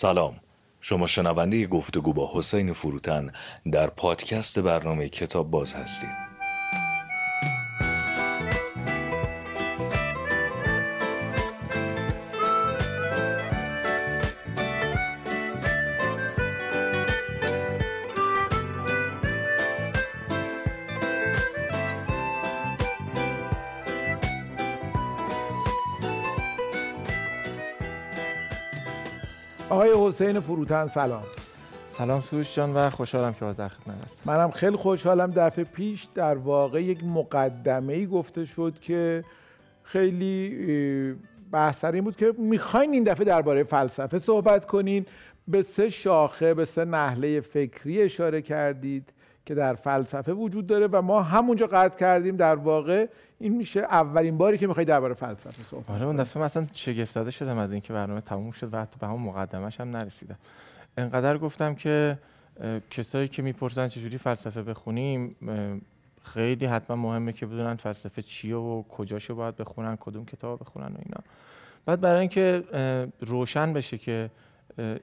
سلام. شما شنونده گفتگو با حسین فروتن در پادکست برنامه کتاب باز هستید. حسین فروتن سلام. سلام سروش جان و خوشحالم که در خدمت هستم. منم خیلی خوشحالم دفعه پیش در واقع یک مقدمه ای گفته شد که خیلی بحث این بود که می‌خواین این دفعه درباره فلسفه صحبت کنین. به سه شاخه به سه نحله فکری اشاره کردید. که در فلسفه وجود داره و ما همونجا قطع کردیم در واقع. این میشه اولین باری که می‌خوای درباره فلسفه صحبت آره اون دفعه مثلا شگفت زده شدم از اینکه برنامه تموم شد و حتی به همون مقدمش هم نرسیدم. انقدر گفتم که کسایی که می‌پرسن چجوری فلسفه بخونیم خیلی حتما مهمه که بدونن فلسفه چیه و کجاشو باید بخونن کدوم کتاب بخونن و اینا. بعد برای اینکه روشن بشه که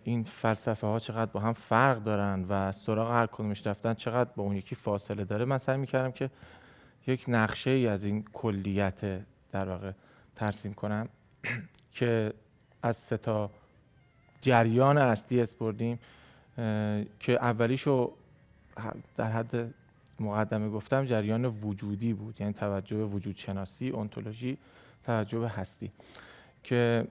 این فلسفه ها چقدر با هم فرق دارن و سراغ هر کدومش رفتن چقدر با اون یکی فاصله داره. من سعی می‌کردم که یک نقشه ای از این کلیت در واقع ترسیم کنم که از سه تا جریان اصلی اسپردیم که اولیشو در حد مقدمه گفتم جریان وجودی بود یعنی توجه وجود شناسی اونتولوژی توجه هستی که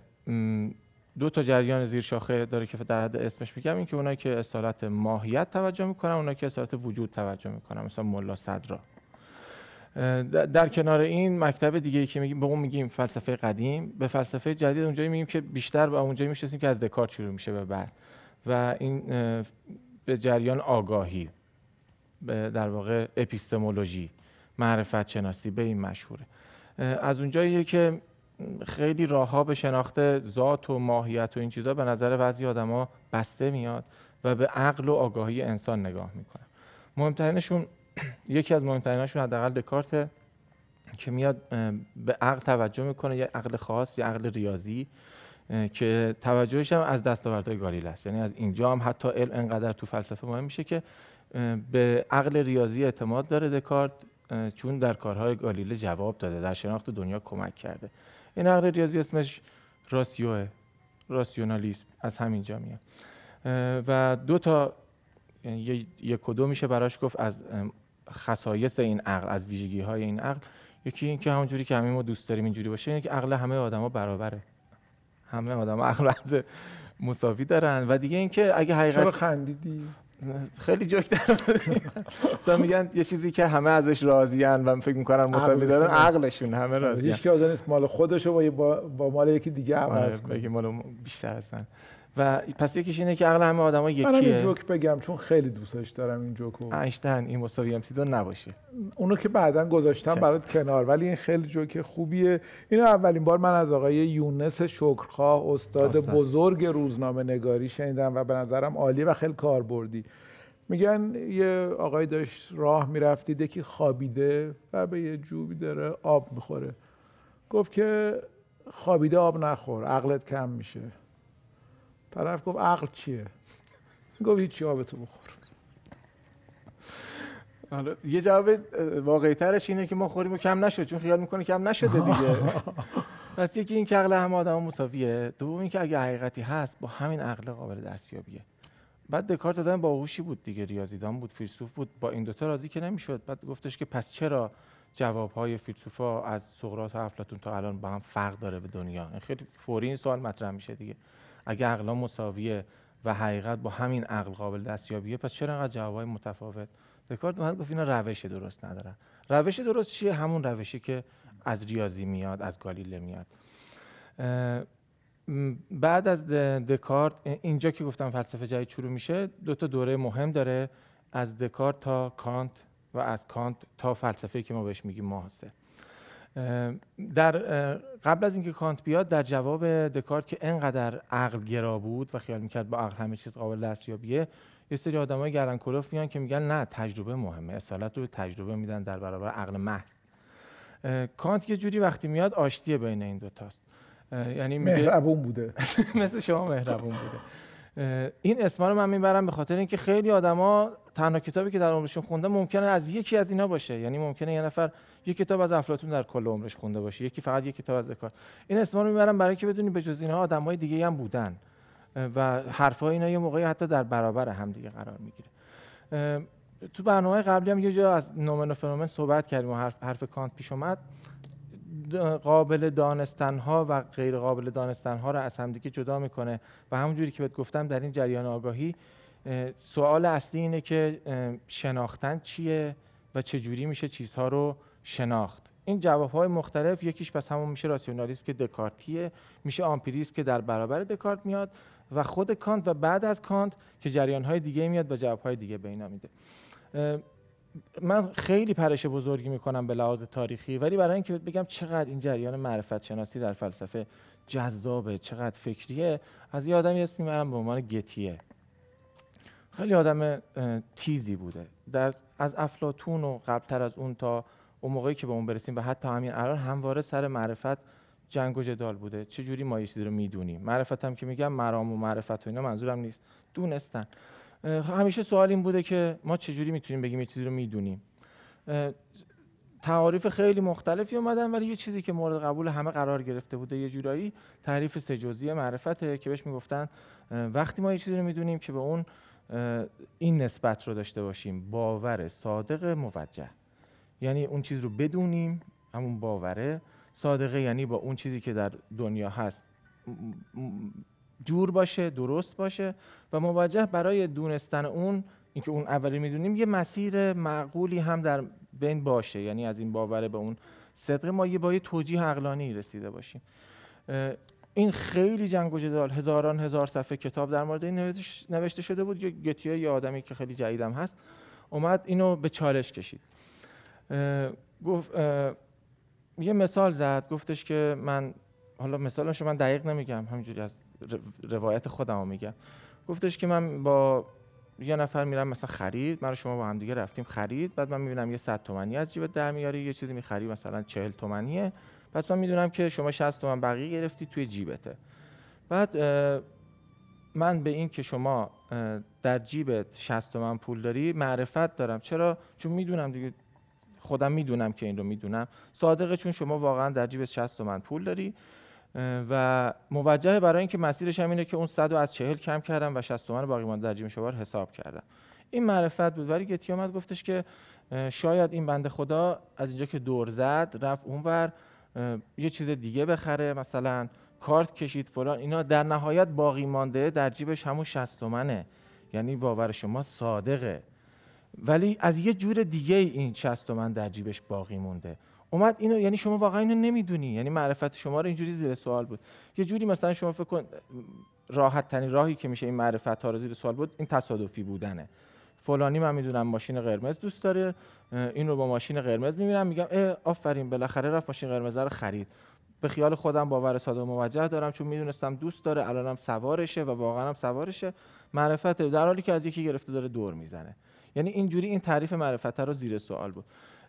دو تا جریان زیر شاخه داره که در حد اسمش میگم این که اونایی که اصالت ماهیت توجه می‌کنن اونایی که اصالت وجود توجه می‌کنن مثلا ملا صدرا. در کنار این مکتب دیگه که میگیم به اون میگیم فلسفه قدیم. به فلسفه جدید اونجایی میگیم که بیشتر به اونجایی می‌شناسیم که از دکارت شروع میشه به بعد. و این به جریان آگاهی در واقع اپیستمولوژی معرفت شناسی به این مشهوره. از اونجاییه که خیلی راهها به شناخت ذات و ماهیت و این چیزها به نظر بعضی آدما بسته میاد و به عقل و آگاهی انسان نگاه می‌کنن مهمترینشون یکی از مهمتریناشون حداقل دکارت که میاد به عقل توجه می‌کنه یه عقل خاص یه عقل ریاضی که توجهش هم از دستاوردهای گالیله است. یعنی از اینجا هم حتی علم انقدر تو فلسفه مهم میشه که به عقل ریاضی اعتماد داره دکارت. چون در کارهای گالیله جواب داده در شناخت دنیا کمک کرده. این عقل ریاضی اسمش راسیوه راسیونالیسم از همینجا میاد. و دو تا یک و دو میشه براش گفت از خصایص این عقل از ویژگی های این عقل. یکی این که همونجوری که همه ما دوست داریم اینجوری باشه اینه که عقل همه آدما برابره. همه آدما عقل مساوی دارن. و دیگه اینکه اگه حقیقت چرا خندیدی؟ خیلی جوک در مثلا میگن یه چیزی که همه ازش راضیان و فکر می‌کنن مساوی دارن عقلشون همه راضیان. هیچ کی نیست مال خودشو با با مال یکی دیگه عوض آره، کنه. مال بیشتر از من. و پس یکیش اینه که عقل همه آدما یکیه. منم این جوک بگم چون خیلی دوستش دارم این جوکو. اینشتین این مساوی ام نباشه. اونو که بعدا گذاشتم برات کنار ولی این خیلی جوک خوبیه. اینو اولین بار من از آقای یونس شکرخواه استاد بزرگ روزنامه نگاری شنیدم و به نظرم عالیه و خیلی کاربردی. میگن یه آقای داشت راه می‌رفت که خوابیده و به یه جوبی داره آب می‌خوره. گفت که خوابیده آب نخور عقلت کم میشه. طرف گفت عقل چیه؟ گفت هیچی آب تو بخور. حالا یه جواب واقعی ترش اینه که ما خوریم و کم نشد چون خیال می‌کنه کم نشده دیگه. پس یکی این که عقل همه آدم مساویه دوم این که اگه حقیقتی هست با همین عقل قابل دستیابیه. بعد دکارت آدم باهوشی بود دیگه ریاضیدان بود فیلسوف بود با این دوتا راضی که نمی‌شد. بعد گفتش که پس چرا جوابهای فیلسوفا از سقراط و افلاطون تا الان با هم فرق داره به دنیا؟ خیلی فوری این سوال مطرح میشه دیگه. اگه عقلا مساویه و حقیقت با همین عقل قابل دستیابیه پس چرا انقدر جوابهای متفاوت؟ دکارت اومد گفت اینا روش درست ندارن. روش درست چیه؟ همون روشی که از ریاضی میاد از گالیله میاد. بعد از دکارت اینجا که گفتم فلسفه جدید شروع میشه دو تا دوره مهم داره از دکارت تا کانت و از کانت تا فلسفه که ما بهش میگیم محاسه در قبل از اینکه کانت بیاد در جواب دکارت که انقدر عقل گرا بود و خیال می‌کرد با عقل همه چیز قابل دستیابیه یه سری آدمای گران کلوف میان که میگن نه تجربه مهمه اصالت رو تجربه میدن در برابر عقل محض. کانت یه جوری وقتی میاد آشتی بین این دوتاست. یعنی مهربون بوده. مثل شما مهربون بوده. این اسما رو من می‌برم به خاطر اینکه خیلی آدما تنها کتابی که در عمرشون خونده ممکنه از یکی از اینا باشه. یعنی ممکنه یه نفر یک کتاب از افلاطون در کل عمرش خونده باشه. یکی فقط یک کتاب از دکارت این اسما رو می‌برم برای که بدونی به جز اینها آدمای دیگه هم بودن. و حرفای اینا یه موقعی حتی در برابر هم دیگه قرار می‌گیره. تو برنامه قبلی هم یه جا از نومن و فنومن صحبت کردیم و حرف, حرف کانت پیش اومد. قابل دانستن ها و غیر قابل دانستن ها رو از همدیگه جدا می‌کنه. و همونجوری که بهت گفتم در این جریان آگاهی سوال اصلی اینه که شناختن چیه و چجوری میشه چیزها رو شناخت. این جواب های مختلف یکیش پس همون میشه راسیونالیسم که دکارتیه میشه آمپیریسم که در برابر دکارت میاد و خود کانت و بعد از کانت که جریان های دیگه میاد و جواب های دیگه به اینا میده. من خیلی پرش بزرگی می‌کنم به لحاظ تاریخی ولی برای اینکه بگم چقدر این جریان معرفت شناسی در فلسفه جذابه چقدر فکریه از یه آدمی اسم می‌برم به عنوان گتیه خیلی آدم تیزی بوده. در از افلاتون و قبلتر از اون تا اون موقعی که به اون برسیم و حتی همین الان همواره سر معرفت جنگ و جدال بوده. چه جوری ما یه چیزی رو می‌دونیم؟ معرفت هم که میگم مرام و معرفت و اینا منظورم نیست. دونستن. همیشه سوال این بوده که ما چجوری می‌تونیم بگیم یه چیزی رو می‌دونیم. تعاریف خیلی مختلفی اومدن ولی یه چیزی که مورد قبول همه قرار گرفته بوده یه جورایی تعریف سجوزی معرفته که بهش می‌گفتن وقتی ما یه چیزی رو می‌دونیم که به اون این نسبت رو داشته باشیم باور صادق موجه. یعنی اون چیز رو بدونیم همون باوره. صادقه یعنی با اون چیزی که در دنیا هست جور باشه درست باشه و موجه برای دونستن اون اینکه اون اولی می‌دونیم یه مسیر معقولی هم در بین باشه. یعنی از این باوره به اون صدقه ما یه با یه توجیه عقلانی رسیده باشیم. این خیلی جنگ و جدال. هزاران هزار صفحه کتاب در مورد این نوشته شده بود. یه گتیه یه آدمی که خیلی جدیدم هست اومد اینو به چالش کشید. گفت یه مثال زد. گفتش که من حالا مثالش من دقیق نمیگم همینجوری از روایت خودم رو میگم گفتش که من با یه نفر میرم مثلا خرید من شما با هم دیگه رفتیم خرید بعد من می‌بینم یه 100 تومانی از جیبت در میاری یه چیزی می‌خری مثلا 40 تومانیه. پس من می‌دونم که شما 60 تومن بقیه گرفتی توی جیبته. بعد من به این که شما در جیبت 60 تومن پول داری معرفت دارم. چرا؟ چون می‌دونم دیگه خودم می‌دونم که این رو می‌دونم. صادقه چون شما واقعا در جیبت 60 تومن پول داری. و موجه برای اینکه مسیرش هم اینه که اون 100 از 40 کم کردم و 60 تومن باقی مانده در جیب شما حساب کردم. این معرفت بود. ولی گتی اومد گفتش که شاید این بنده خدا از اینجا که دور زد رفت اونور یه چیز دیگه بخره مثلا کارت کشید فلان. اینا در نهایت باقی مانده در جیبش همون 60 تومنه. یعنی باور شما صادقه. ولی از یه جور دیگه این 60 تومن در جیبش باقی مونده. اومد اینو یعنی شما واقعا اینو نمی‌دونی. یعنی معرفت شما رو اینجوری زیر سوال بود. یه جوری مثلا شما فکر کن راحت ترین راهی که میشه این معرفت ها رو زیر سوال بود این تصادفی بودنه. فلانی من می‌دونم ماشین قرمز دوست داره این رو با ماشین قرمز می‌بینم میگم اه آفرین بالاخره رفت ماشین قرمز رو خرید. به خیال خودم باور صادق موجه دارم چون می‌دونستم دوست داره الانم سوارشه و واقعا هم سوارشه. معرفت در حالی که از یکی گرفته داره دور می‌زنه. یعنی اینجوری این تعریف معرفت رو زیر سوال بود.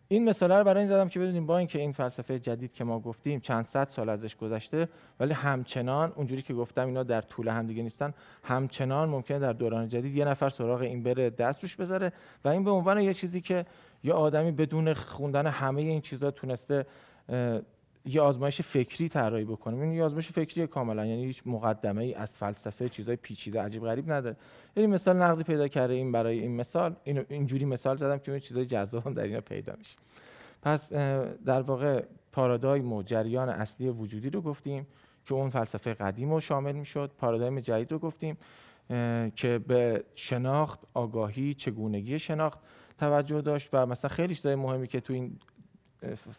این مثاله رو برای این زدم که بدونیم با اینکه این فلسفه جدید که ما گفتیم چند صد سال ازش گذشته ولی همچنان اونجوری که گفتم اینا در طول هم دیگه نیستن همچنان ممکنه در دوران جدید یه نفر سراغ این بره دست روش بذاره و این به عنوان یه چیزی که یه آدمی بدون خوندن همه این چیزا تونسته یه آزمایش فکری طراحی بکنیم. این یه آزمایش فکری کاملا یعنی هیچ مقدمه ای از فلسفه چیزای پیچیده عجیب غریب نداره. یعنی مثال نقضی پیدا کرده این برای این مثال. اینو اینجوری مثال زدم که چیزای جذاب در اینا پیدا میشه. پس در واقع پارادایم و جریان اصلی وجودی رو گفتیم که اون فلسفه قدیم رو شامل می‌شد. پارادایم جدید رو گفتیم که به شناخت آگاهی چگونگی شناخت توجه داشت و مثلا خیلی چیزای مهمی که تو این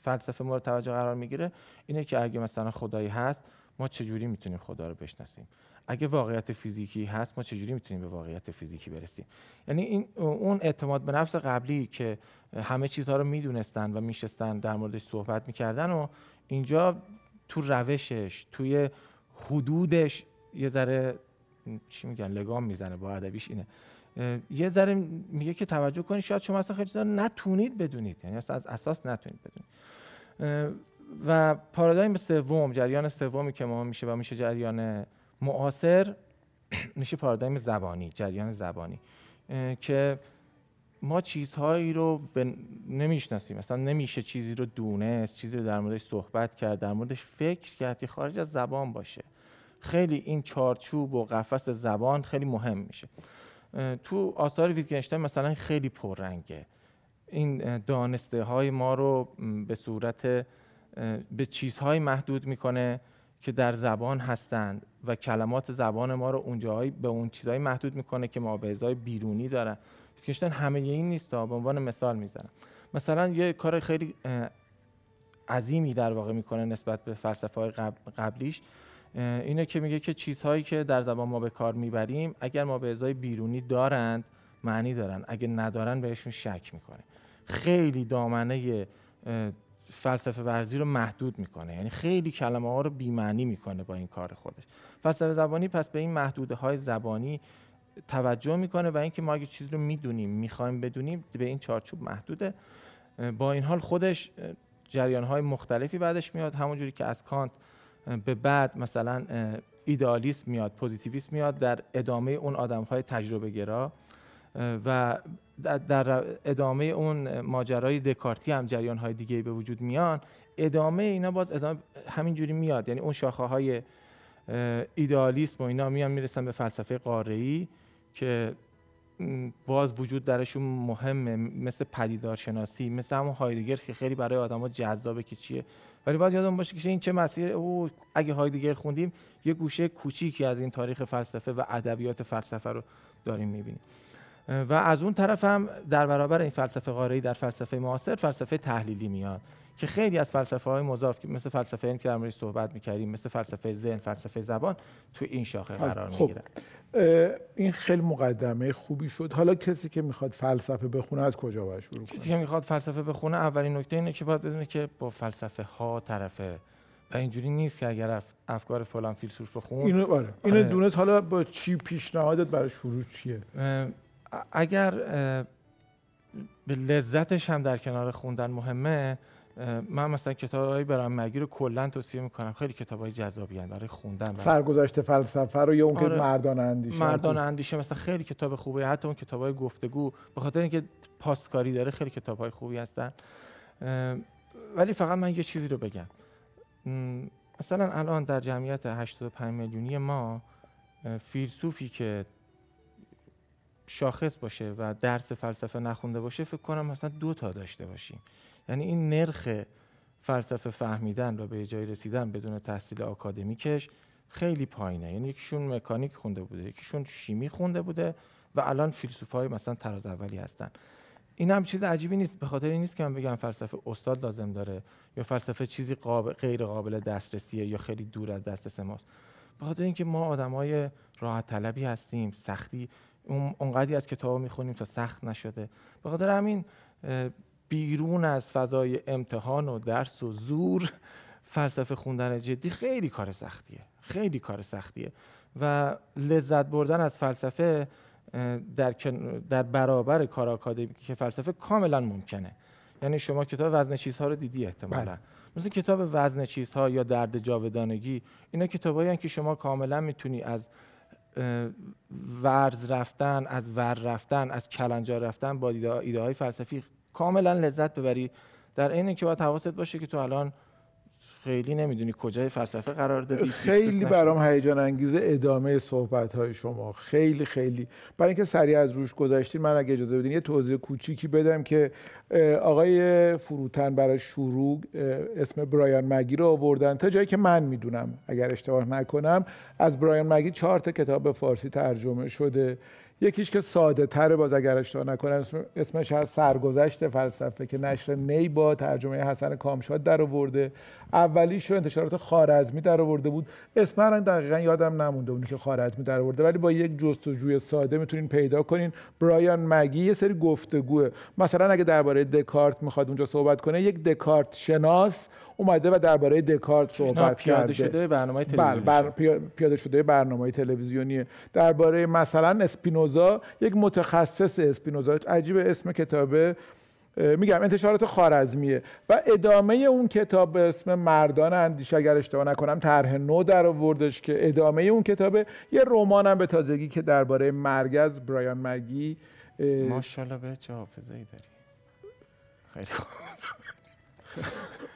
فلسفه مورد توجه قرار می‌گیره اینه که اگه مثلا خدایی هست ما چجوری می‌تونیم خدا رو بشناسیم؟ اگه واقعیت فیزیکی هست ما چجوری می‌تونیم به واقعیت فیزیکی برسیم؟ یعنی این اون اعتماد به نفس قبلی که همه چیزها رو می‌دونستن و میشستن در موردش صحبت می‌کردن و اینجا تو روشش توی حدودش یه ذره چی میگن لگام می‌زنه با ادبیش اینه. یه ذره میگه که توجه کنید شاید شما اصلا خیلی چیزا نتونید بدونید یعنی اصلا از اساس نتونید بدونید. و پارادایم سوم جریان سومی که ما میشه و میشه جریان معاصر میشه پارادایم زبانی جریان زبانی که ما چیزهایی رو به نمی‌شناسیم. مثلا نمیشه چیزی رو دونست چیزی رو در موردش صحبت کرد در موردش فکر کرد که خارج از زبان باشه. خیلی این چارچوب و قفس زبان خیلی مهم میشه. تو آثار ویتگنشتاین مثلا خیلی پررنگه. این دانسته های ما رو به صورت به چیزهایی محدود می‌کنه که در زبان هستند و کلمات زبان ما رو اونجاهایی به اون چیزهایی محدود می‌کنه که ما به بیرونی دارن. ویتگنشتاین همه این نیست به عنوان مثال می‌زنم. مثلا یه کار خیلی عظیمی در واقع می‌کنه نسبت به فلسفه های قبلیش. اینه که میگه که چیزهایی که در زبان ما به کار می‌بریم اگر ما به ازای بیرونی دارند معنی دارن. اگه ندارن بهشون شک می‌کنه. خیلی دامنه فلسفه ورزی رو محدود می‌کنه. یعنی خیلی کلمه ها رو بیمعنی می‌کنه با این کار خودش. فلسفه زبانی پس به این محدوده های زبانی توجه می‌کنه و اینکه ما اگه چیز رو می‌دونیم می‌خوایم بدونیم به این چارچوب محدوده. با این حال خودش جریان های مختلفی بعدش میاد. همونجوری که از کانت به بعد مثلا ایدئالیسم میاد پوزیتیویسم میاد در ادامه اون آدم های تجربه گرا و در ادامه اون ماجرای دکارتی هم جریان های دیگه به وجود میان. ادامه اینا باز ادامه همینجوری میاد. یعنی اون شاخه های ایدئالیسم و اینا میان می‌رسن به فلسفه قاره‌ای که باز وجود درشون مهمه مثل پدیدارشناسی مثل همون هایدگر که خیلی برای آدما جذابه که چیه ولی باید یادم باشه که این چه مسیر او اگه هایدگر خوندیم یه گوشه کوچیکی از این تاریخ فلسفه و ادبیات فلسفه رو داریم می‌بینیم و از اون طرف هم در برابر این فلسفه قاره‌ای در فلسفه معاصر فلسفه تحلیلی میاد که خیلی از فلسفه های مضاف مثل فلسفه این که در صحبت می‌کردیم مثل فلسفه ذهن فلسفه زبان تو این شاخه قرار خب. این خیلی مقدمه خوبی شد. حالا کسی که می‌خواد فلسفه بخونه از کجا باید شروع کنه؟ کسی که می‌خواد فلسفه بخونه اولین نکته اینه که باید بدونه که با فلسفه ها طرفه. و اینجوری نیست که اگر افکار فلان فیلسوف رو خون اینو آره. اینو آره. دونست حالا با چی پیشنهادت برای شروع چیه؟ اگر به لذتش هم در کنار خوندن مهمه من مثلا کتاب های برام مگی رو کلا توصیه می‌کنم. خیلی کتاب های جذابی هن برای خوندن سرگذشت فلسفه رو یا اون آره. که مردان اندیشه. مردان اندیشه مثلا خیلی کتاب خوبه. حتی اون کتاب های گفتگو به خاطر اینکه پاستکاری داره خیلی کتاب های خوبی هستن. ولی فقط من یه چیزی رو بگم. مثلا الان در جمعیت 85 میلیونی ما فیلسوفی که شاخص باشه و درس فلسفه نخونده باشه فکر کنم مثلا دو تا داشته باشیم. یعنی این نرخ فلسفه فهمیدن و به جای رسیدن بدون تحصیل آکادمیکش خیلی پایینه. یعنی یکیشون مکانیک خونده بوده یکیشون شیمی خونده بوده و الان فیلسوفای مثلا تراز اولی هستن. این هم چیز عجیبی نیست به خاطر این نیست که من بگم فلسفه استاد لازم داره یا فلسفه چیزی قابل غیر قابل دسترسیه یا خیلی دور از دسترس ماست. به خاطر اینکه ما آدمای راحت طلبی هستیم سختی اونقدی از کتاب می‌خونیم تا سخت نشده. به خاطر همین بیرون از فضای امتحان و درس و زور فلسفه خوندن جدی خیلی کار سختیه خیلی کار سختیه. و لذت بردن از فلسفه در, در برابر کار آکادمی که فلسفه کاملا ممکنه. یعنی شما کتاب وزن چیزها رو دیدی احتمالا. بله. مثل کتاب وزن چیزها یا درد جاودانگی اینا کتابایی که شما کاملا می‌تونی از ورز رفتن از ور رفتن از کلنجار رفتن با ایده های فلسفی کاملا لذت ببری. در این که باید حواست باشه که تو الان خیلی نمی‌دونی کجای فلسفه قرار دادی خیلی برام هیجان انگیز ادامه صحبت های شما. خیلی خیلی. برای اینکه سریع از روش گذاشتین من اگه اجازه بدین یه توضیح کوچیکی بدم که آقای فروتن برای شروع اسم برایان مگی رو آوردن تا جایی که من می‌دونم. اگر اشتباه نکنم از برایان مگی چهار تا کتاب فارسی ترجمه شده. یکیش که ساده تره باز اگر اشتباه نکنم اسمش هست سرگذشت فلسفه که نشر نی با ترجمه حسن کامشاد در آورده. اولیش رو انتشارات خارزمی در آورده بود. اسم من دقیقا یادم نمونده اونی که خارزمی در آورده ولی با یک جستجوی ساده می‌تونین پیدا کنین. برایان مگی یه سری گفتگوه. مثلا اگه درباره دکارت می‌خواد اونجا صحبت کنه یک دکارت شناس اومده و درباره دکارت صحبت پیاده شده برنامه تلویزیونی بر پیاده شده برنامه تلویزیونی. درباره مثلا اسپینوزا یک متخصص اسپینوزا. عجیب اسم کتابه میگم انتشارات خارزمیه و ادامه اون کتاب به اسم مردان اندیشه اگر اشتباه نکنم طرح نو در آوردش که ادامه اون کتاب یه رمان هم به تازگی که درباره مرگ از برایان مگی ماشاءالله به چه حافظه ای داری. خیلی خوب.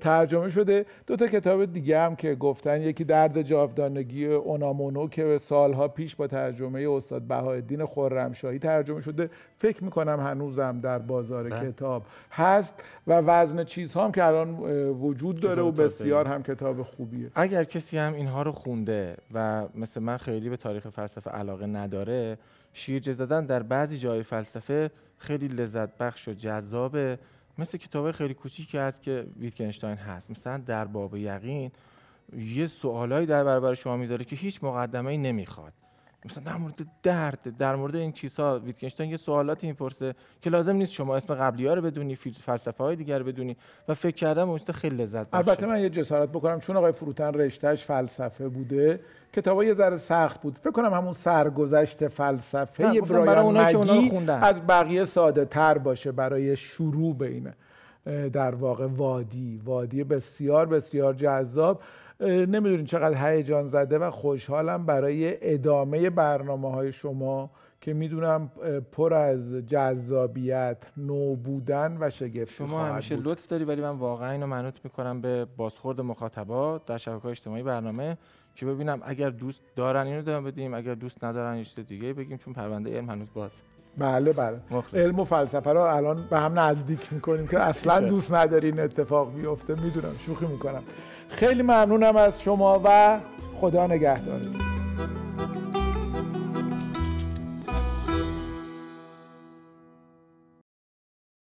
ترجمه شده دو تا کتاب دیگه هم که گفتن یکی درد جاودانگی اونامونو که به سالها پیش با ترجمه استاد بهایالدین خرمشاهی ترجمه شده فکر می‌کنم هنوزم در بازار ده. بله. کتاب هست و وزن چیزها هم که الان وجود داره و بسیار هم کتاب خوبیه اگر کسی هم اینها رو خونده و مثل من خیلی به تاریخ فلسفه علاقه نداره شیرجه زدن در بعضی جای فلسفه خیلی لذت بخش و جذابه مثل کتاب خیلی کوچیکی هست که ویتکنشتاین هست. مثلا در باب یقین یه سوالایی در برابر شما می‌ذاره که هیچ مقدمه ای نمی‌خواد. مثلا در مورد درد در مورد این چیزها ویتکنشتاین یه سوالاتی می‌پرسه که لازم نیست شما اسم قبلی ها رو بدونی فلسفه های دیگر بدونی و فکر کردن اون خیلی لذت بخشه. البته من یه جسارت بکنم چون آقای فروتن رشتهش فلسفه بوده کتابا یه ذره سخت بود. فکر کنم همون سرگذشت فلسفه برایان مگی از بقیه ساده تر باشه برای شروع بینه در واقع وادی. وادی بسیار بسیار جذاب. نمی‌دونین چقدر هیجان زده و خوشحالم برای ادامه برنامه های شما که می‌دونم پر از جذابیت نو بودن و شگفت شما همیشه لطف داری ولی من واقعا اینو منوط می‌کنم به بازخورد مخاطبات در شبکه اجتماعی برنامه که ببینم اگر دوست دارن اینو دارم بدیم اگر دوست ندارن چیز دیگه بگیم چون پرونده علم هنوز باز. بله بله. علم و فلسفه رو الان به هم نزدیک می‌کنیم که اصلا دوست ندارین اتفاق بیفته. می‌دونم شوخی می‌کنم. خیلی ممنونم از شما و خدا نگهدارتون.